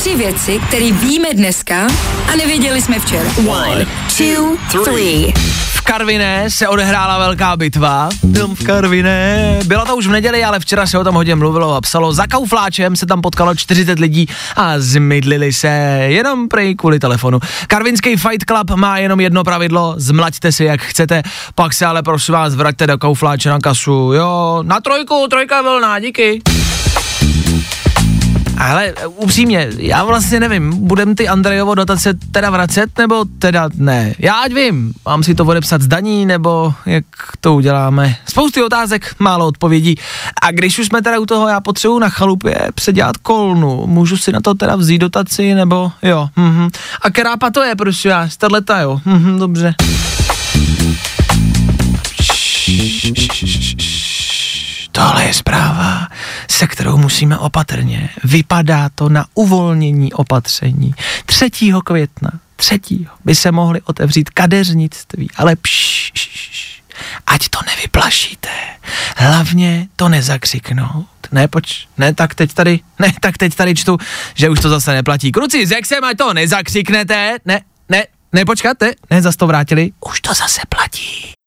Tři věci, které víme dneska a nevěděli jsme včera. One, two, three. V Karviné se odehrála velká bitva. Film v Karviné. Byla to už v neděli, ale včera se o tom hodně mluvilo a psalo. Za kaufláčem se tam potkalo 40 lidí a zmydlili se jenom prej kvůli telefonu. Karvinský Fight Club má jenom jedno pravidlo, zmlaďte si jak chcete, pak se ale prosím vás vraťte do kaufláče na kasu. Jo, na trojku, trojka vlná, díky. Ale upřímně, já vlastně nevím, budem ty Andrejovo dotace teda vracet, nebo teda ne? Já ať vím, mám si to odepsat z daní, nebo jak to uděláme? Spousty otázek, málo odpovědí. A když už jsme teda u toho, já potřebuji na chalupě předělat kolnu, můžu si na to teda vzít dotaci, nebo jo, mhm. A kerápa to je, prosím vás, tato jo, mhm, dobře. Tohle je zpráva, se kterou musíme opatrně. Vypadá to na uvolnění opatření. 3. května, 3. by se mohli otevřít kadeřnictví, ale pš, ať to nevyplašíte. Hlavně to nezakřiknout. Ne, poč, ne, tak teď tady, ne, tak teď tady čtu, že už to zase neplatí. Kruci, řekl jsem, ať to nezakřiknete, ne, ne, ne, počkáte, ne, zase to vrátili, už to zase platí.